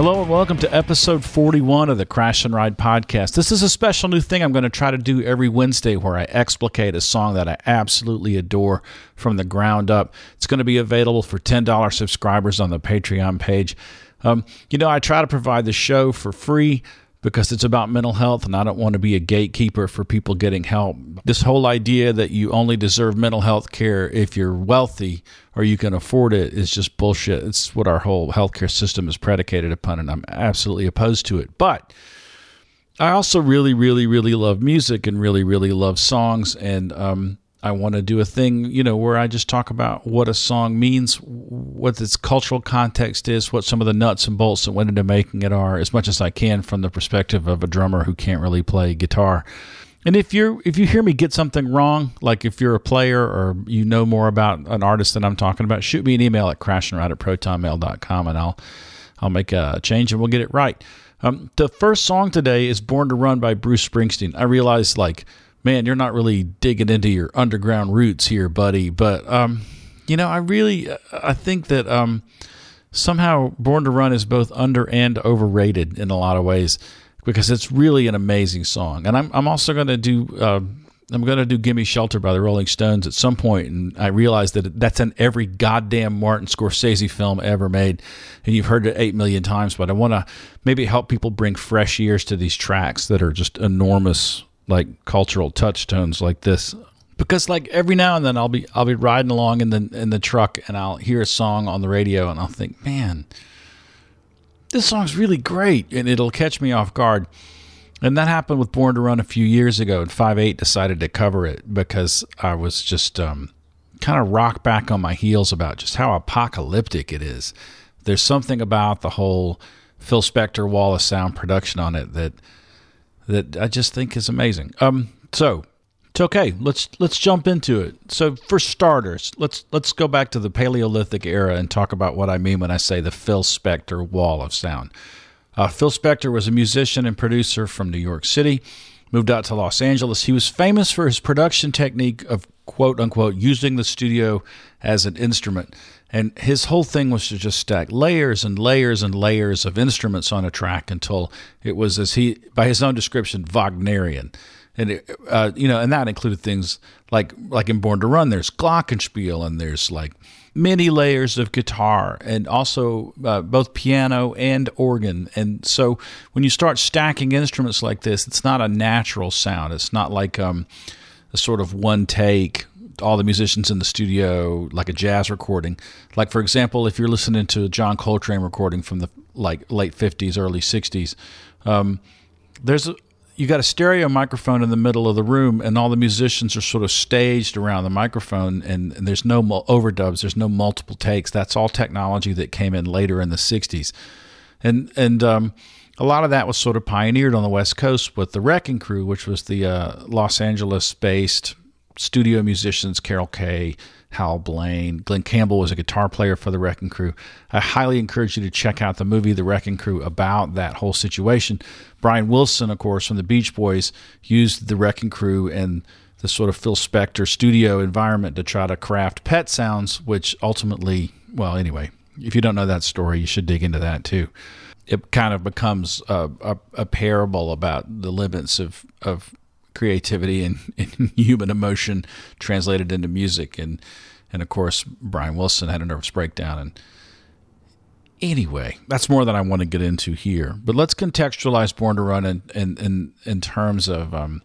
Hello and welcome to episode 41 of the Crash and Ride podcast. This is a special new thing I'm going to try to do every Wednesday where I explicate a song that I absolutely adore from the ground up. It's going to be available for $10 subscribers on the Patreon page. Um, you know, I try to provide the show for free because it's about mental health and I don't want to be a gatekeeper for people getting help. This whole idea that you only deserve mental health care if you're wealthy or you can afford it is just bullshit. It's what our whole healthcare system is predicated upon, and I'm absolutely opposed to it. But I also really, really, really love music and really, really love songs. And um, I want to do a thing, you know, where I just talk about what a song means, what its cultural context is, what some of the nuts and bolts that went into making it are, as much as I can from the perspective of a drummer who can't really play guitar. And if you're if you hear me get something wrong, like if you're a player or you know more about an artist than I'm talking about, shoot me an email at crashandride and I'll I'll make a change and we'll get it right. Um, the first song today is Born to Run by Bruce Springsteen. I realize like man, you're not really digging into your underground roots here, buddy. But um, you know, I really I think that um, somehow Born to Run is both under and overrated in a lot of ways because it's really an amazing song. And I'm I'm also going to do. Uh, I'm going to do Gimme Shelter by the Rolling Stones at some point, and I realize that that's in every goddamn Martin Scorsese film ever made, and you've heard it eight million times. But I want to maybe help people bring fresh ears to these tracks that are just enormous like cultural touchstones like this because like every now and then I'll be I'll be riding along in the in the truck and I'll hear a song on the radio and I'll think, man, this song's really great, and it'll catch me off guard. And that happened with Born to Run a few years ago, and Five Eight decided to cover it because I was just um, kind of rock back on my heels about just how apocalyptic it is. There's something about the whole Phil Spector wall of sound production on it that that I just think is amazing. Um, so it's okay. Let's let's jump into it. So for starters, let's let's go back to the Paleolithic era and talk about what I mean when I say the Phil Spector wall of sound. Uh, Phil Spector was a musician and producer from New York City. Moved out to Los Angeles. He was famous for his production technique of quote unquote using the studio as an instrument. And his whole thing was to just stack layers and layers and layers of instruments on a track until it was, as he, by his own description, Wagnerian. And it, uh, you know, and that included things like like in Born to Run. There's glockenspiel and there's like many layers of guitar and also uh, both piano and organ. And so when you start stacking instruments like this, it's not a natural sound. It's not like um, a sort of one take all the musicians in the studio like a jazz recording. Like for example, if you're listening to a John Coltrane recording from the like late 50s, early 60s, um, there's a, you got a stereo microphone in the middle of the room, and all the musicians are sort of staged around the microphone, and, and there's no overdubs, there's no multiple takes. That's all technology that came in later in the 60s, and and um, a lot of that was sort of pioneered on the West Coast with the Wrecking Crew, which was the uh, Los Angeles-based studio musicians Carol Kaye, Hal Blaine. Glen Campbell was a guitar player for the Wrecking Crew. I highly encourage you to check out the movie The Wrecking Crew about that whole situation. Brian Wilson, of course, from the Beach Boys, used the Wrecking Crew and the sort of Phil Spector studio environment to try to craft pet sounds, which ultimately, well, anyway, if you don't know that story, you should dig into that too. It kind of becomes a, a, a parable about the limits of, of creativity and, and, human emotion translated into music. And and of course, Brian Wilson had a nervous breakdown. And anyway, that's more than I want to get into here. But let's contextualize Born to Run in in in, in terms of um,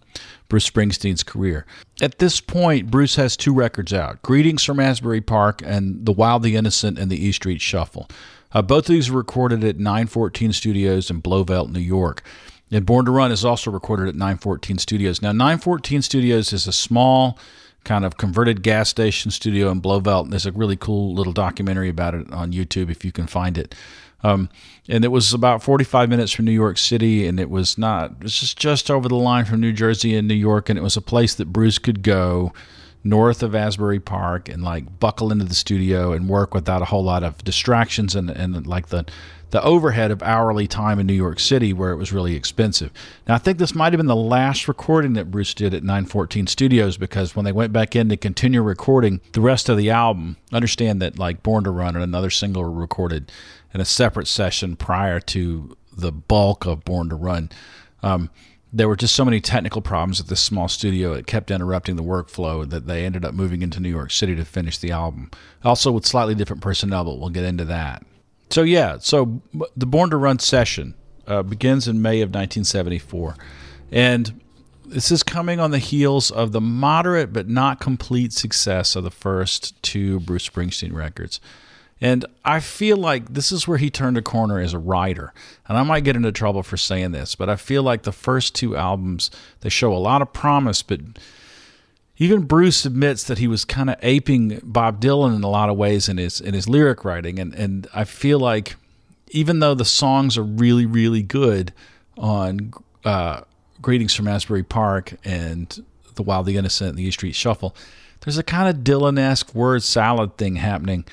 Bruce Springsteen's career. At this point, Bruce has two records out: "Greetings from Asbury Park" and "The Wild, the Innocent" and "The E Street Shuffle." Uh, both of these were recorded at 914 Studios in Blauvelt, New York. And Born to Run is also recorded at 914 Studios. Now, 914 Studios is a small kind of converted gas station studio in Blauvelt. There's a really cool little documentary about it on YouTube if you can find it. Um, and it was about 45 minutes from New York City, and it was not, it was just, just over the line from New Jersey and New York, and it was a place that Bruce could go north of Asbury Park and like buckle into the studio and work without a whole lot of distractions and, and like the the overhead of hourly time in New York City where it was really expensive. Now I think this might have been the last recording that Bruce did at 914 Studios because when they went back in to continue recording the rest of the album, understand that like Born to Run and another single were recorded in a separate session prior to the bulk of Born to Run. Um, there were just so many technical problems at this small studio. It kept interrupting the workflow that they ended up moving into New York City to finish the album. Also with slightly different personnel, but we'll get into that. So yeah, so the Born to Run session uh, begins in May of 1974, and this is coming on the heels of the moderate but not complete success of the first two Bruce Springsteen records. And I feel like this is where he turned a corner as a writer. And I might get into trouble for saying this, but I feel like the first two albums they show a lot of promise, but even Bruce admits that he was kind of aping Bob Dylan in a lot of ways in his in his lyric writing. And and I feel like even though the songs are really really good on uh, Greetings from Asbury Park and The Wild, the Innocent, and the E Street Shuffle, there's a kind of Dylan esque word salad thing happening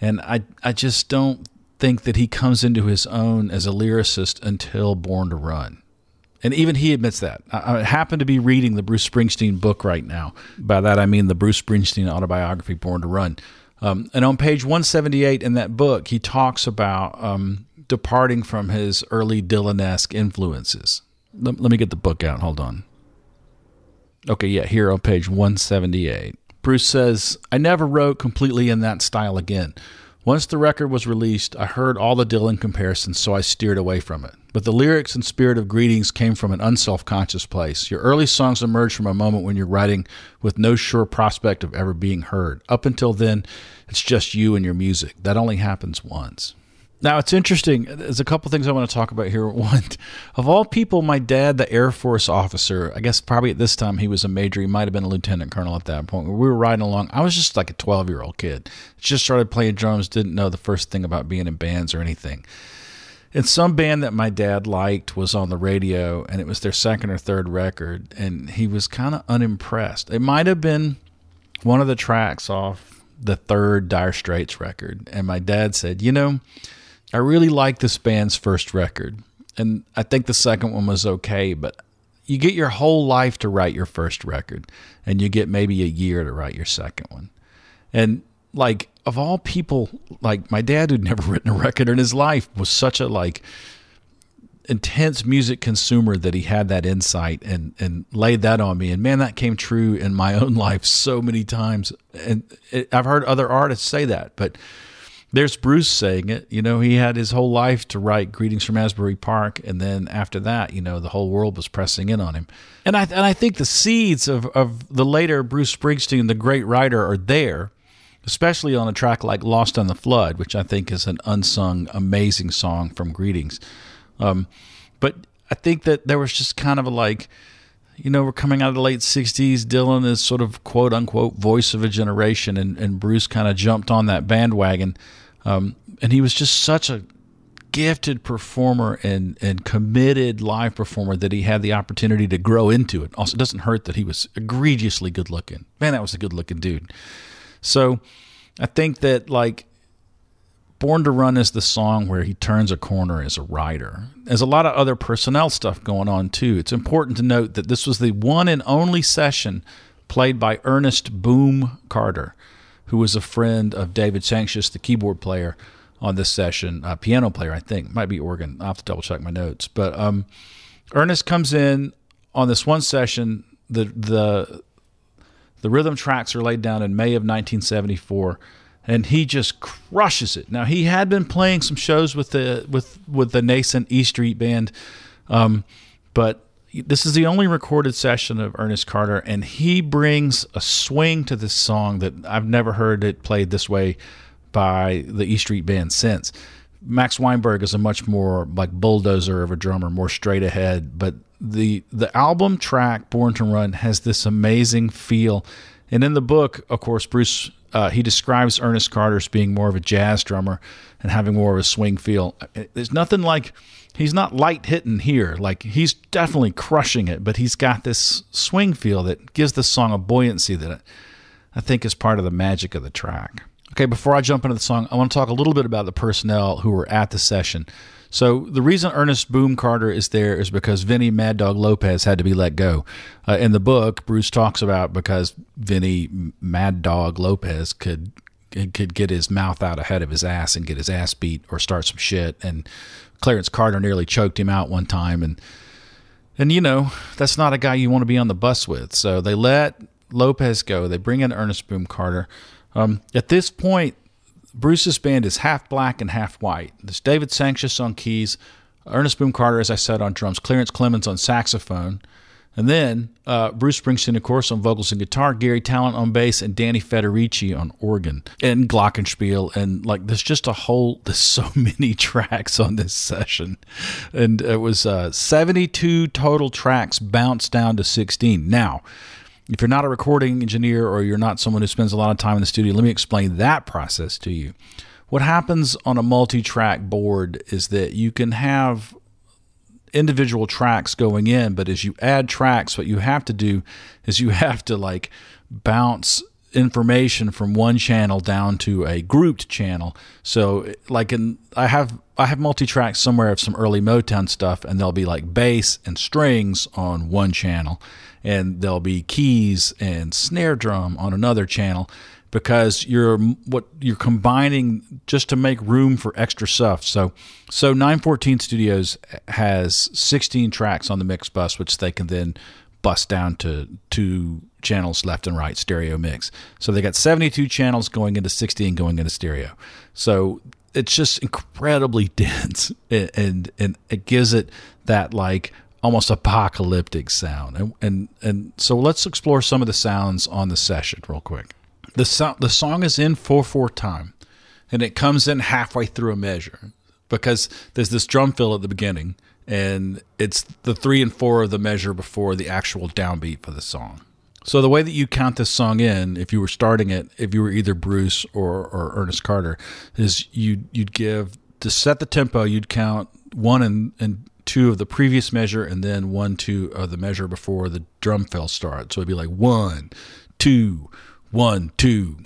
and I I just don't think that he comes into his own as a lyricist until Born to Run. And even he admits that. I, happen to be reading the Bruce Springsteen book right now. By that I mean the Bruce Springsteen autobiography, Born to Run. Um, and on page 178 in that book, he talks about um, departing from his early Dylan esque influences. Let me get the book out. Hold on. Okay, yeah, here on page 178. Bruce says, I never wrote completely in that style again. Once the record was released, I heard all the Dylan comparisons, so I steered away from it. But the lyrics and spirit of Greetings came from an unself conscious place. Your early songs emerge from a moment when you're writing with no sure prospect of ever being heard. Up until then, it's just you and your music. That only happens once. Now it's interesting. There's a couple things I want to talk about here. One, of all people, my dad, the Air Force officer, I guess probably at this time he was a major. He might have been a lieutenant colonel at that point. We were riding along. I was just like a 12 year old kid. Just started playing drums. Didn't know the first thing about being in bands or anything. And some band that my dad liked was on the radio, and it was their second or third record, and he was kind of unimpressed. It might have been one of the tracks off the third Dire Straits record, and my dad said, "You know." I really like this band's first record, and I think the second one was okay, but you get your whole life to write your first record, and you get maybe a year to write your second one. And like of all people, like my dad who'd never written a record in his life was such a like intense music consumer that he had that insight and and laid that on me and man that came true in my own life so many times and it, I've heard other artists say that but there's Bruce saying it. You know, he had his whole life to write Greetings from Asbury Park, and then after that, you know, the whole world was pressing in on him. And I and I think the seeds of of the later Bruce Springsteen, the great writer, are there, especially on a track like "Lost on the Flood," which I think is an unsung, amazing song from Greetings. Um, but I think that there was just kind of a like you know, we're coming out of the late 60s. Dylan is sort of quote unquote voice of a generation, and, and Bruce kind of jumped on that bandwagon. Um, and he was just such a gifted performer and, and committed live performer that he had the opportunity to grow into it. Also, it doesn't hurt that he was egregiously good looking. Man, that was a good looking dude. So I think that, like, Born to Run is the song where he turns a corner as a writer. There's a lot of other personnel stuff going on too. It's important to note that this was the one and only session played by Ernest Boom Carter who was a friend of David Sancious, the keyboard player on this session, uh, piano player, I think, might be organ. I'll have to double check my notes. But um, Ernest comes in on this one session. The the the rhythm tracks are laid down in May of 1974, and he just crushes it. Now he had been playing some shows with the with with the nascent E Street Band, um, but this is the only recorded session of Ernest Carter, and he brings a swing to this song that I've never heard it played this way by the E Street Band since. Max Weinberg is a much more like bulldozer of a drummer, more straight ahead. But the the album track Born to Run has this amazing feel, and in the book, of course, Bruce uh, he describes Ernest Carter as being more of a jazz drummer and having more of a swing feel. There's nothing like he's not light hitting here. Like he's definitely crushing it, but he's got this swing feel that gives the song a buoyancy that I think is part of the magic of the track. Okay, before I jump into the song, I want to talk a little bit about the personnel who were at the session. So the reason Ernest Boom Carter is there is because Vini Mad Dog Lopez had to be let go. Uh, in the book, Bruce talks about because Vini Mad Dog Lopez could could get his mouth out ahead of his ass and get his ass beat or start some shit, and Clarence Carter nearly choked him out one time, and and you know that's not a guy you want to be on the bus with. So they let Lopez go. They bring in Ernest Boom Carter. Um, at this point, Bruce's band is half black and half white. There's David Sancious on keys, Ernest Boom Carter, as I said, on drums, Clarence Clemons on saxophone, and then uh, Bruce Springsteen, of course, on vocals and guitar, Garry Tallent on bass, and Danny Federici on organ and glockenspiel. And like, there's just a whole, there's so many tracks on this session. And it was uh, 72 total tracks bounced down to 16. Now, if you're not a recording engineer or you're not someone who spends a lot of time in the studio, let me explain that process to you. What happens on a multi track board is that you can have individual tracks going in, but as you add tracks, what you have to do is you have to like bounce information from one channel down to a grouped channel. So like in I have I have multi-tracks somewhere of some early Motown stuff and there'll be like bass and strings on one channel and there'll be keys and snare drum on another channel because you're what you're combining just to make room for extra stuff. So so 914 Studios has 16 tracks on the mix bus which they can then bust down to two channels left and right stereo mix. So they got 72 channels going into 16 going into stereo. So it's just incredibly dense and and, and it gives it that like almost apocalyptic sound. And, and and so let's explore some of the sounds on the session real quick. The so, the song is in 4/4 time and it comes in halfway through a measure because there's this drum fill at the beginning and it's the 3 and 4 of the measure before the actual downbeat for the song. So the way that you count this song in, if you were starting it, if you were either Bruce or, or Ernest Carter, is you you'd give to set the tempo, you'd count one and, and two of the previous measure and then one, two of the measure before the drum fill starts. So it'd be like one, two, one, two.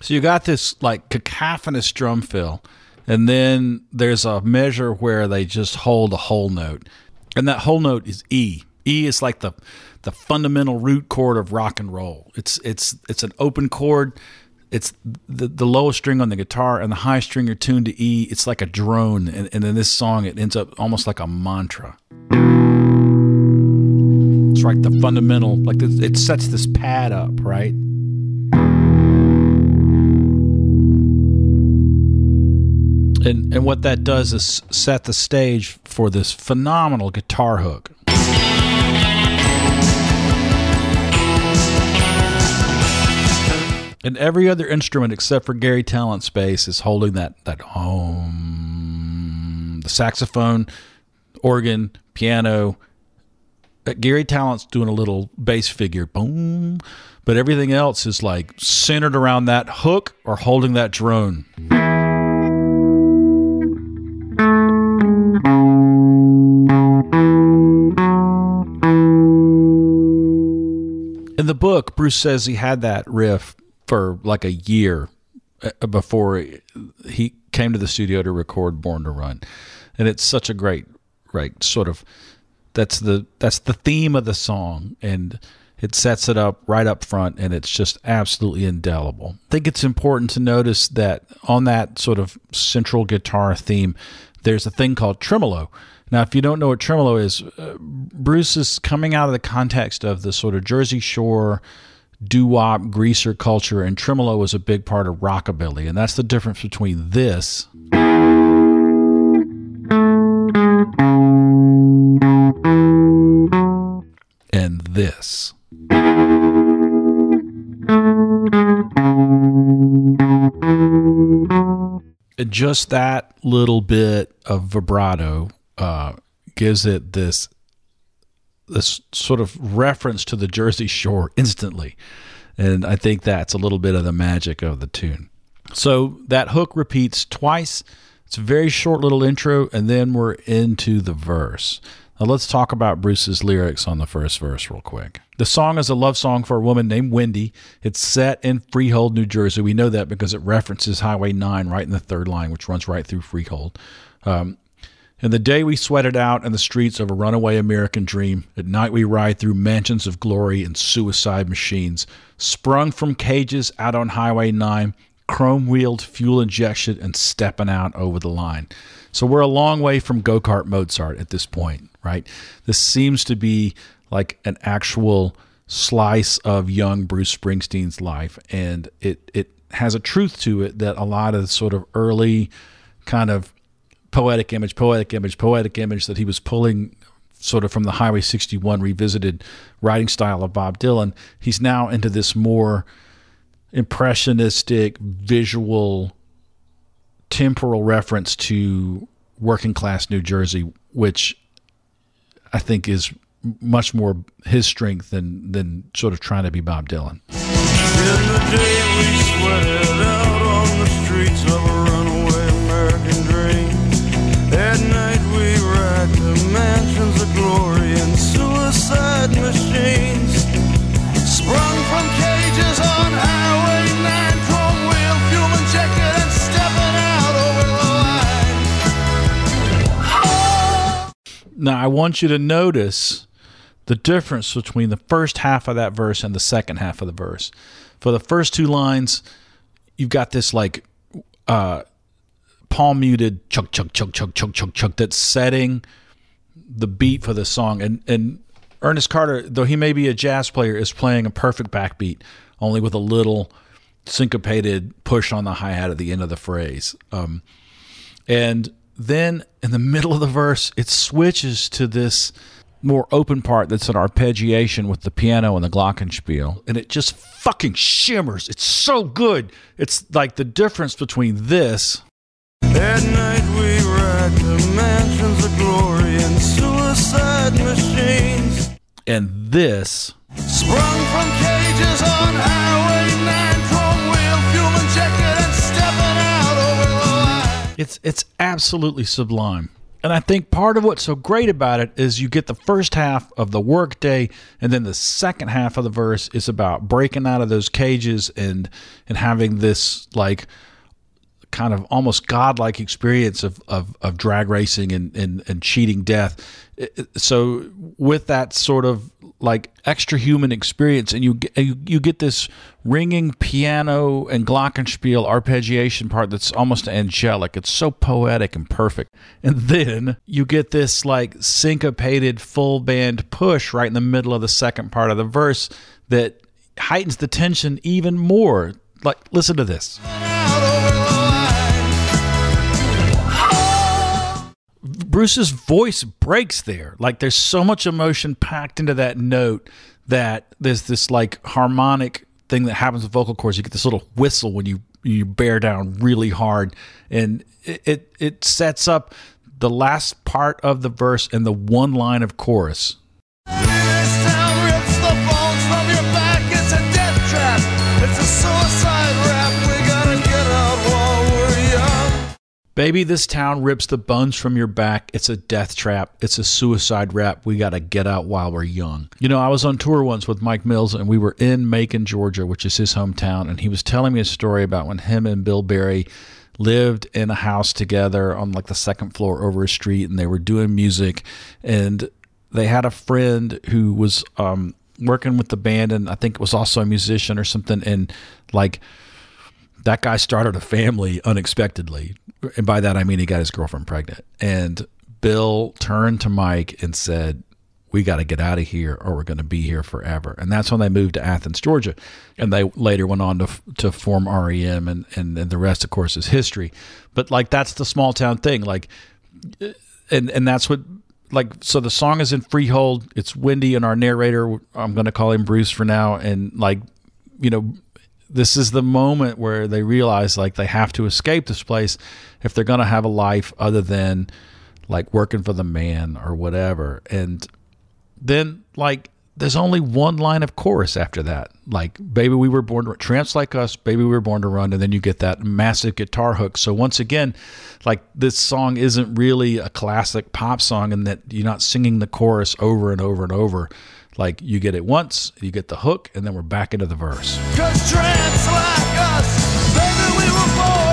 So you got this like cacophonous drum fill, and then there's a measure where they just hold a whole note. And that whole note is E. E is like the the fundamental root chord of rock and roll. It's it's it's an open chord it's the the lowest string on the guitar and the high string are tuned to E. It's like a drone, and, and this song, it ends up almost like a mantra. Like the fundamental, like it sets this pad up, right? And and what that does is set the stage for this phenomenal guitar hook. and every other instrument except for Garry Tallent's bass is holding that that home. The saxophone, organ, piano. Uh, Garry Tallent's doing a little bass figure, boom, but everything else is like centered around that hook or holding that drone. In the book, Bruce says he had that riff for like a year uh, before he came to the studio to record Born to Run. And it's such a great, right, sort of that's the that's the theme of the song and it sets it up right up front and it's just absolutely indelible. I think it's important to notice that on that sort of central guitar theme, there's a thing called tremolo. Now, if you don't know what tremolo is, uh, Bruce is coming out of the context of the sort of Jersey Shore doo wop, greaser culture, and tremolo was a big part of rockabilly. And that's the difference between this. And this. Just that little bit of vibrato uh, gives it this this sort of reference to the Jersey Shore instantly. And I think that's a little bit of the magic of the tune. So that hook repeats twice. It's a very short little intro, and then we're into the verse. Now let's talk about Bruce's lyrics on the first verse real quick. The song is a love song for a woman named Wendy. It's set in Freehold, New Jersey. We know that because it references Highway 9 right in the third line, which runs right through Freehold. Um, in the day we sweat it out in the streets of a runaway American dream. At night we ride through mansions of glory and suicide machines. Sprung from cages out on Highway 9, chrome wheeled, fuel injection, and stepping out over the line. So we're a long way from go kart Mozart at this point, right? This seems to be like an actual slice of young Bruce Springsteen's life, and it it has a truth to it that a lot of sort of early kind of poetic image, poetic image, poetic image that he was pulling sort of from the Highway 61 revisited writing style of Bob Dylan. He's now into this more impressionistic visual temporal reference to working class New Jersey, which I think is much more his strength than than sort of trying to be Bob Dylan. At night Now I want you to notice the difference between the first half of that verse and the second half of the verse. For the first two lines, you've got this like uh, palm muted chug chug chug chug chug chug chug that's setting the beat for the song. And and Ernest Carter, though he may be a jazz player, is playing a perfect backbeat, only with a little syncopated push on the hi hat at the end of the phrase. Um, and then in the middle of the verse, it switches to this more open part that's an arpeggiation with the piano and the glockenspiel. And it just fucking shimmers. It's so good. It's like the difference between this. At night we ride to mansions of glory and suicide machines. And this. Sprung from cages on highway it's it's absolutely sublime. And I think part of what's so great about it is you get the first half of the workday, and then the second half of the verse is about breaking out of those cages and and having this like kind of almost godlike experience of, of, of drag racing and, and, and cheating death. So with that sort of like extra human experience, and you you, you get this ringing piano and glockenspiel arpeggiation part that's almost angelic. It's so poetic and perfect. And then you get this like syncopated full band push right in the middle of the second part of the verse that heightens the tension even more. Like listen to this. Bruce's voice breaks there. Like there's so much emotion packed into that note that there's this like harmonic thing that happens with vocal cords. You get this little whistle when you you bear down really hard, and it it, it sets up the last part of the verse and the one line of chorus. Baby, this town rips the bones from your back. It's a death trap. It's a suicide rap. We got to get out while we're young. You know, I was on tour once with Mike Mills, and we were in Macon, Georgia, which is his hometown. And he was telling me a story about when him and Bill Berry lived in a house together on like the second floor over a street, and they were doing music. And they had a friend who was um, working with the band, and I think it was also a musician or something. And like, that guy started a family unexpectedly. And by that, I mean he got his girlfriend pregnant. And Bill turned to Mike and said, we got to get out of here or we're going to be here forever. And that's when they moved to Athens, Georgia. And they later went on to, to form REM and, and, and the rest, of course, is history. But like, that's the small town thing. Like, eh, and, and that's what, like, so the song is in freehold. It's Wendy and our narrator, I'm going to call him Bruce for now. And like, you know, this is the moment where they realize like they have to escape this place if they're going to have a life other than like working for the man or whatever. And then like there's only one line of chorus after that. Like baby we were born to tramps like us, baby we were born to run and then you get that massive guitar hook. So once again, like this song isn't really a classic pop song in that you're not singing the chorus over and over and over Like you get it once, you get the hook, and then we're back into the verse. Cause tramps like us, baby, we were born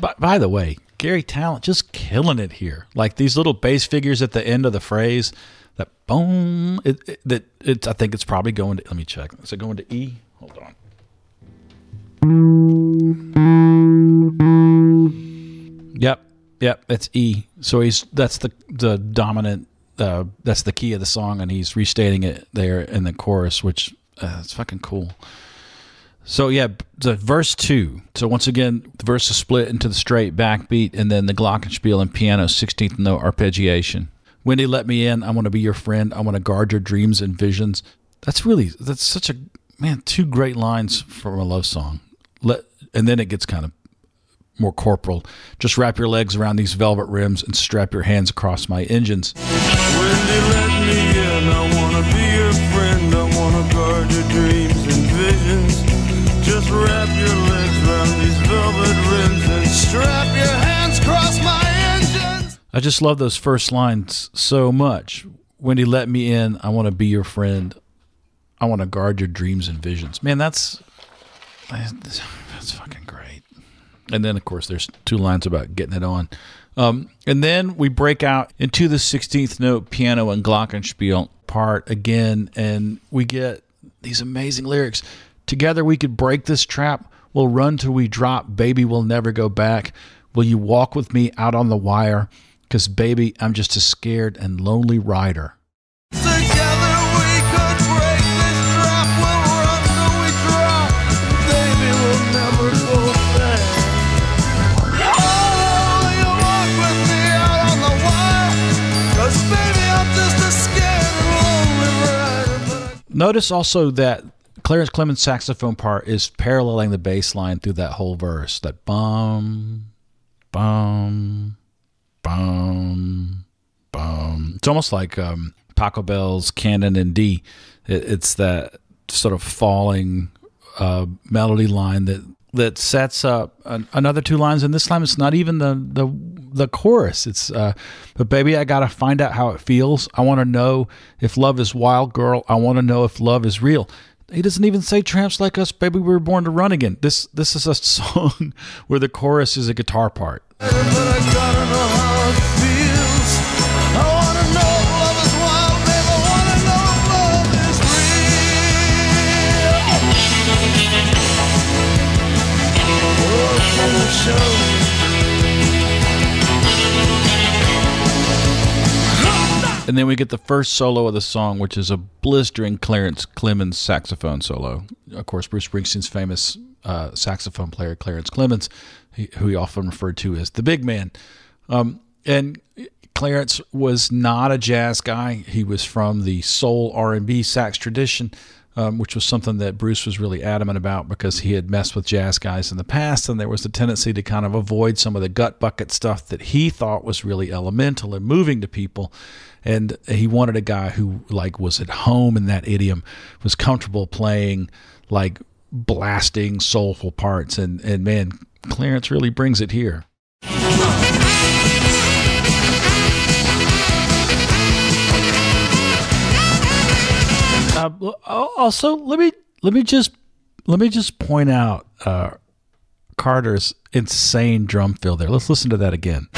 By, by the way, Garry Tallent just killing it here. Like these little bass figures at the end of the phrase, that boom. It, it, that it's. I think it's probably going to. Let me check. Is it going to E? Hold on. Yep, yep. It's E. So he's that's the the dominant. Uh, that's the key of the song, and he's restating it there in the chorus, which uh, it's fucking cool. So yeah, the verse two. So once again, the verse is split into the straight backbeat and then the glockenspiel and piano, sixteenth note arpeggiation. Wendy, let me in. I want to be your friend. I want to guard your dreams and visions. That's really that's such a man. Two great lines from a love song. Let and then it gets kind of more corporal. Just wrap your legs around these velvet rims and strap your hands across my engines. I just love those first lines so much. Wendy, let me in. I want to be your friend. I want to guard your dreams and visions. Man, that's that's fucking great. And then, of course, there's two lines about getting it on. Um, and then we break out into the 16th note piano and glockenspiel part again, and we get these amazing lyrics. Together we could break this trap. We'll run till we drop. Baby, we'll never go back. Will you walk with me out on the wire? Because, baby, I'm just a scared and lonely rider. Together we could break this trap. We'll run till we drop. Baby, we'll never go back. Oh, you walk with me out on the wire. 'Cause baby, I'm just a scared and lonely rider. But I Notice also that Clarence Clemons' saxophone part is paralleling the bass line through that whole verse. That bum, bum, bum. It's almost like um, Taco Bell's Canon in D. It, it's that sort of falling uh, melody line that that sets up an, another two lines, and this time it's not even the the the chorus. It's uh, but baby, I gotta find out how it feels. I want to know if love is wild, girl. I want to know if love is real. He doesn't even say tramps like us, baby. We were born to run again. This this is a song where the chorus is a guitar part. And then we get the first solo of the song, which is a blistering Clarence Clemons saxophone solo. Of course, Bruce Springsteen's famous uh, saxophone player, Clarence Clemons, who he often referred to as the big man. Um, and Clarence was not a jazz guy. He was from the soul R&B sax tradition, um, which was something that Bruce was really adamant about because he had messed with jazz guys in the past, and there was a tendency to kind of avoid some of the gut bucket stuff that he thought was really elemental and moving to people. And he wanted a guy who like was at home in that idiom, was comfortable playing like blasting soulful parts, and and man, Clarence really brings it here. Uh, also, let me let me just let me just point out uh, Carter's insane drum fill there. Let's listen to that again.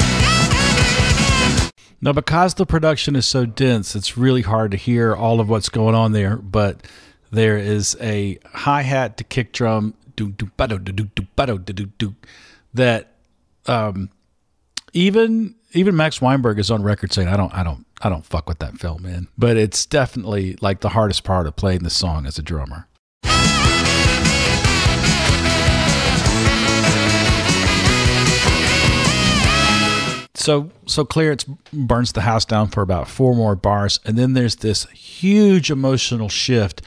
Now, because the production is so dense, it's really hard to hear all of what's going on there. But there is a hi hat to kick drum that um, even even Max Weinberg is on record saying I don't I don't I don't fuck with that film, man. But it's definitely like the hardest part of playing the song as a drummer. So so Clarence burns the house down for about four more bars, and then there's this huge emotional shift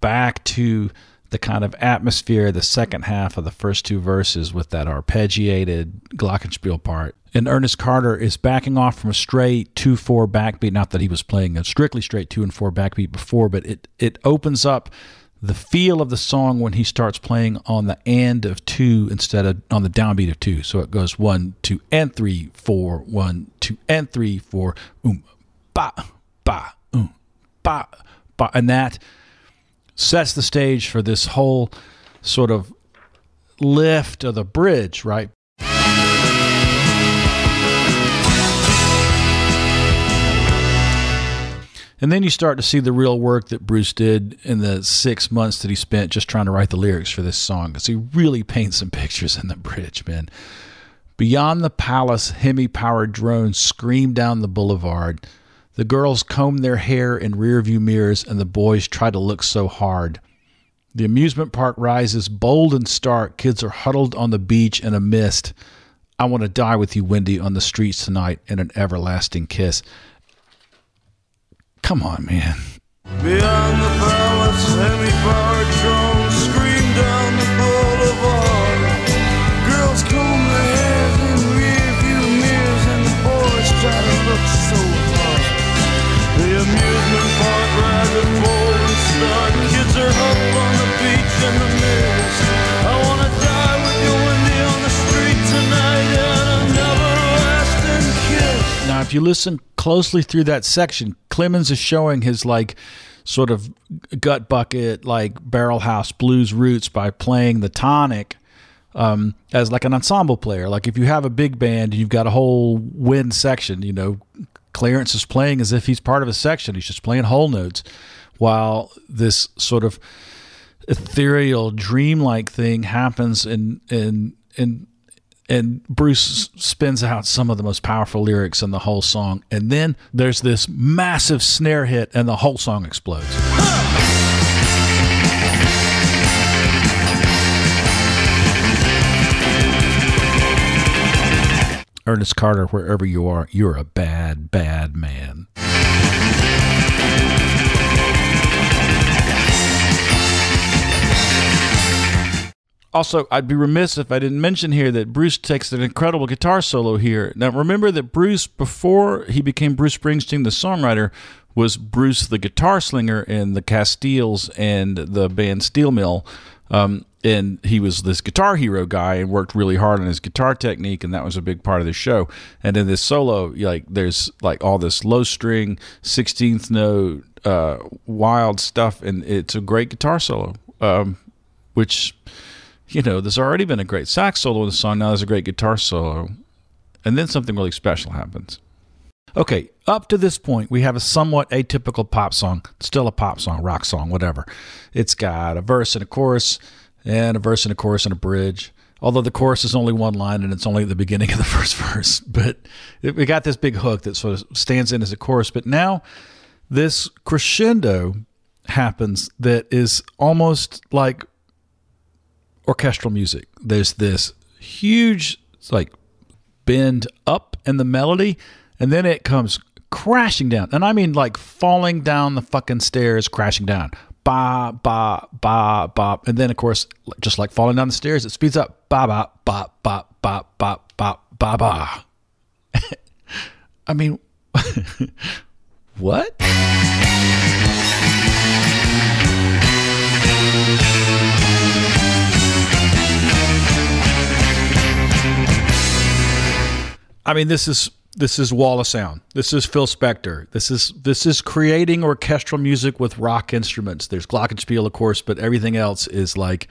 back to the kind of atmosphere, the second half of the first two verses with that arpeggiated glockenspiel part. And Ernest Carter is backing off from a straight two four backbeat. Not that he was playing a strictly straight two and four backbeat before, but it it opens up the feel of the song when he starts playing on the and of two instead of on the downbeat of two. So it goes one, two, and three, four, one, two, and three, four, um, ba, ba, um, ba, ba, and that sets the stage for this whole sort of lift of the bridge, right? And then you start to see the real work that Bruce did in the six months that he spent just trying to write the lyrics for this song. Because he really paints some pictures in the bridge, man. Beyond the palace, Hemi powered drones scream down the boulevard. The girls comb their hair in rearview mirrors, and the boys try to look so hard. The amusement park rises bold and stark. Kids are huddled on the beach in a mist. I want to die with you, Wendy, on the streets tonight in an everlasting kiss. Come on, man. Beyond the palace, Hemi-powered drones scream down the boulevard. Girls comb their hair in rearview mirrors, and the boys try to look so hard. The amusement park rides are full and start. Kids are huddled on the beach in the. I wanna die with you, Wendy, on the street tonight in an everlasting kiss. Now, if you listen closely through that section, Clemons is showing his like sort of gut bucket, like barrel house blues roots by playing the tonic um, as like an ensemble player. Like if you have a big band and you've got a whole wind section, you know, Clarence is playing as if he's part of a section. He's just playing whole notes, while this sort of ethereal, dreamlike thing happens in in in and Bruce spins out some of the most powerful lyrics in the whole song. And then there's this massive snare hit, and the whole song explodes. Ernest Carter, wherever you are, you're a bad, bad man. Also, I'd be remiss if I didn't mention here that Bruce takes an incredible guitar solo here. Now, remember that Bruce, before he became Bruce Springsteen, the songwriter, was Bruce the guitar slinger in the Castiles and the band Steel Mill. Um, and he was this guitar hero guy and worked really hard on his guitar technique, and that was a big part of the show. And in this solo, like there's like all this low string, sixteenth note, uh, wild stuff, and it's a great guitar solo. Um, which you know, there's already been a great sax solo in the song. Now there's a great guitar solo. And then something really special happens. Okay, up to this point, we have a somewhat atypical pop song, still a pop song, rock song, whatever. It's got a verse and a chorus, and a verse and a chorus and a bridge. Although the chorus is only one line and it's only at the beginning of the first verse. But we got this big hook that sort of stands in as a chorus. But now this crescendo happens that is almost like orchestral music. There's this huge like bend up in the melody, and then it comes crashing down. And I mean like falling down the fucking stairs, crashing down. Ba ba ba ba. And then of course, just like falling down the stairs, it speeds up. Ba ba ba ba ba ba ba ba ba. I mean what? I mean, this is this is Wall of Sound. This is Phil Spector. This is this is creating orchestral music with rock instruments. There's glockenspiel, of course, but everything else is like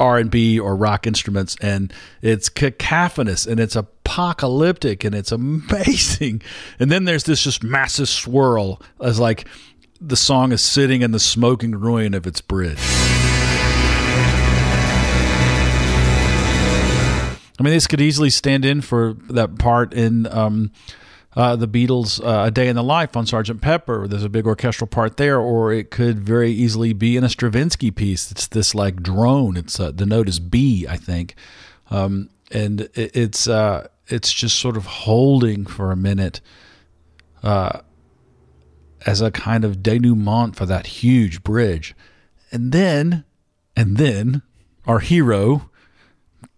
R and B or rock instruments, and it's cacophonous and it's apocalyptic and it's amazing. And then there's this just massive swirl as like the song is sitting in the smoking ruin of its bridge. I mean, this could easily stand in for that part in um, uh, the Beatles' uh, "A Day in the Life" on Sergeant Pepper. There's a big orchestral part there, or it could very easily be in a Stravinsky piece. It's this like drone. It's uh, the note is B, I think, um, and it, it's uh, it's just sort of holding for a minute uh, as a kind of denouement for that huge bridge, and then and then our hero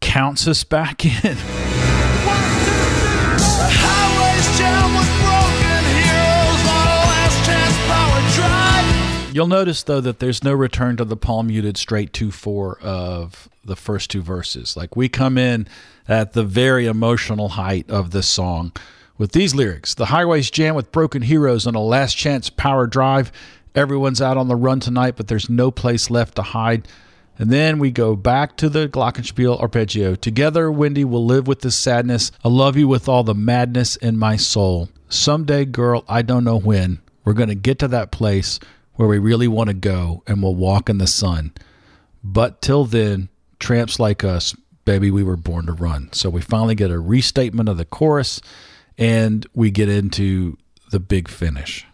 counts us back in. You'll notice though that there's no return to the palm muted straight 2 4 of the first two verses. Like we come in at the very emotional height of this song with these lyrics The highway's jam with broken heroes on a last chance power drive. Everyone's out on the run tonight, but there's no place left to hide. And then we go back to the Glockenspiel arpeggio. Together, Wendy will live with this sadness. I love you with all the madness in my soul. Someday, girl, I don't know when, we're going to get to that place where we really want to go and we'll walk in the sun. But till then, tramps like us, baby, we were born to run. So we finally get a restatement of the chorus and we get into the big finish.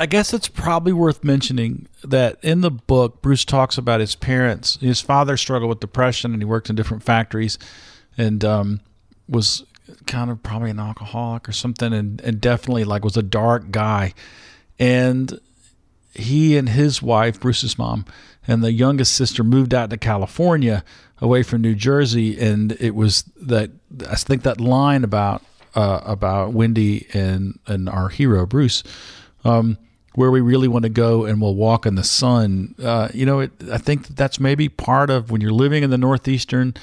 I guess it's probably worth mentioning that in the book, Bruce talks about his parents. His father struggled with depression and he worked in different factories and um, was kind of probably an alcoholic or something and, and definitely like was a dark guy. And he and his wife, Bruce's mom, and the youngest sister moved out to California away from New Jersey. And it was that, I think that line about, uh, about Wendy and, and our hero, Bruce, um, where we really want to go and we'll walk in the sun. Uh, you know, it, I think that's maybe part of when you're living in the Northeastern,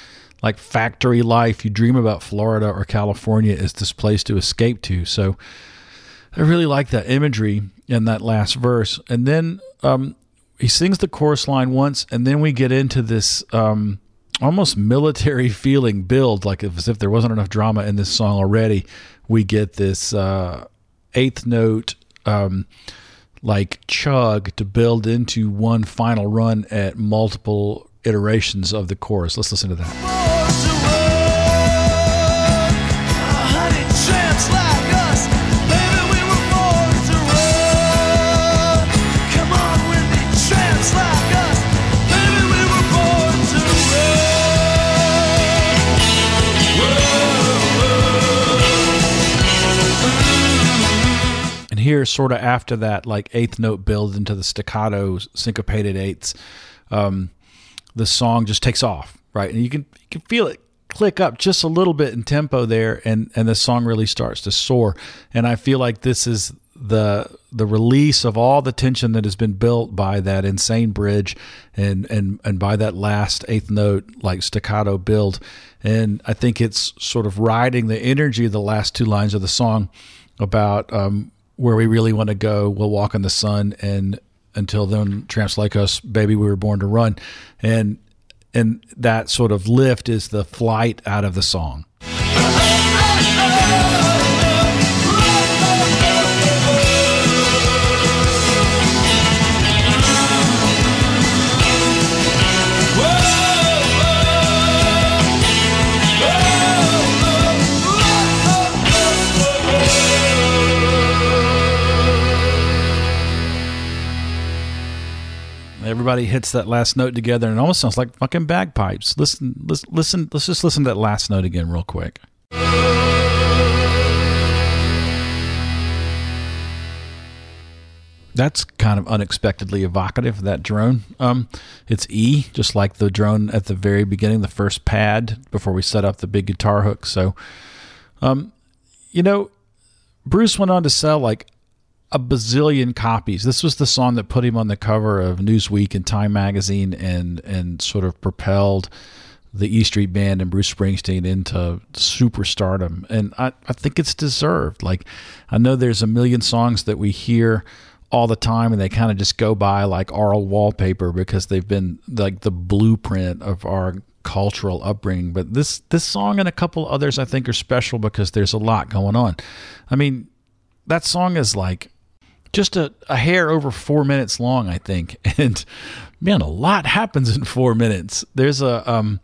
like factory life, you dream about Florida or California as this place to escape to. So I really like that imagery in that last verse. And then um, he sings the chorus line once, and then we get into this um, almost military feeling build, like as if there wasn't enough drama in this song already. We get this uh, eighth note. Um, like chug to build into one final run at multiple iterations of the chorus. Let's listen to that. Here, sort of after that, like eighth note build into the staccato syncopated eighths, um, the song just takes off, right? And you can you can feel it click up just a little bit in tempo there, and and the song really starts to soar. And I feel like this is the the release of all the tension that has been built by that insane bridge and and and by that last eighth note like staccato build and i think it's sort of riding the energy of the last two lines of the song about um, where we really want to go we'll walk in the sun and until then tramps like us baby we were born to run. And and that sort of lift is the flight out of the song Everybody hits that last note together, and it almost sounds like fucking bagpipes. Listen, listen, listen. Let's just listen to that last note again, real quick. That's kind of unexpectedly evocative. That drone. Um, it's E, just like the drone at the very beginning, the first pad before we set up the big guitar hook. So, um, you know, Bruce went on to sell like a bazillion copies. This was the song that put him on the cover of Newsweek and Time magazine and and sort of propelled the E Street Band and Bruce Springsteen into superstardom. And I, I think it's deserved. Like I know there's a million songs that we hear all the time and they kind of just go by like aural wallpaper because they've been like the blueprint of our cultural upbringing. But this this song and a couple others I think are special because there's a lot going on. I mean, that song is like just a, a hair over four minutes long, I think. And man, a lot happens in four minutes. There's a um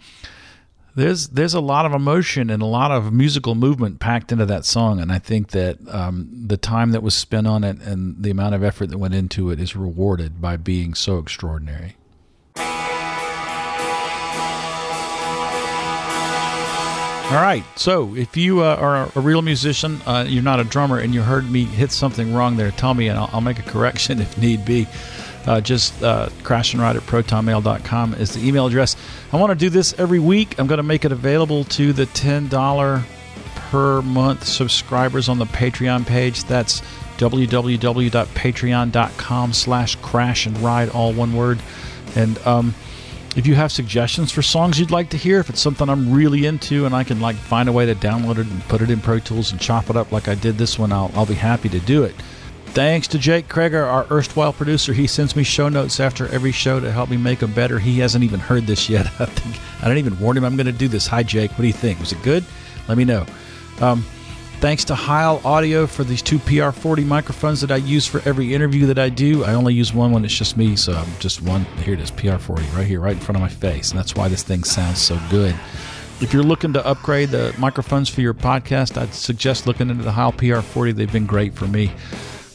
there's there's a lot of emotion and a lot of musical movement packed into that song, and I think that um, the time that was spent on it and the amount of effort that went into it is rewarded by being so extraordinary. All right, so if you uh, are a real musician, uh, you're not a drummer, and you heard me hit something wrong there, tell me, and I'll, I'll make a correction if need be. Uh, just uh, crash and ride at protonmail.com is the email address. I want to do this every week. I'm going to make it available to the $10 per month subscribers on the Patreon page. That's www.patreon.com slash crash and ride, all one word. And um, if you have suggestions for songs you'd like to hear, if it's something I'm really into and I can like find a way to download it and put it in Pro Tools and chop it up like I did this one, I'll, I'll be happy to do it. Thanks to Jake Krager, our erstwhile producer. He sends me show notes after every show to help me make them better. He hasn't even heard this yet. I think I didn't even warn him I'm going to do this. Hi, Jake. What do you think? Was it good? Let me know. Um, thanks to Heil Audio for these two PR40 microphones that I use for every interview that I do. I only use one when it's just me, so I'm just one. Here it is, PR40, right here, right in front of my face, and that's why this thing sounds so good. If you're looking to upgrade the microphones for your podcast, I'd suggest looking into the Heil PR40. They've been great for me.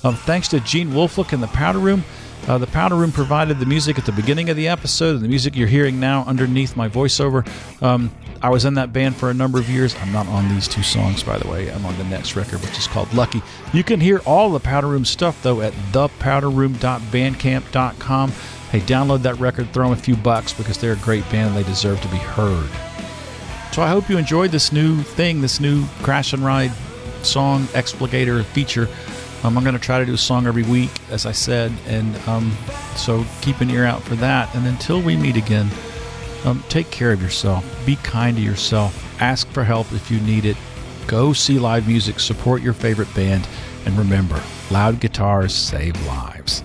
Um, thanks to Gene Wolflick in the Powder Room. Uh, the Powder Room provided the music at the beginning of the episode, and the music you're hearing now underneath my voiceover. Um, I was in that band for a number of years. I'm not on these two songs, by the way. I'm on the next record, which is called Lucky. You can hear all the Powder Room stuff, though, at thepowderroom.bandcamp.com. Hey, download that record, throw them a few bucks because they're a great band and they deserve to be heard. So I hope you enjoyed this new thing, this new Crash and Ride song explicator feature. Um, I'm going to try to do a song every week, as I said, and um, so keep an ear out for that. And until we meet again, um, take care of yourself. Be kind to yourself. Ask for help if you need it. Go see live music. Support your favorite band. And remember, loud guitars save lives.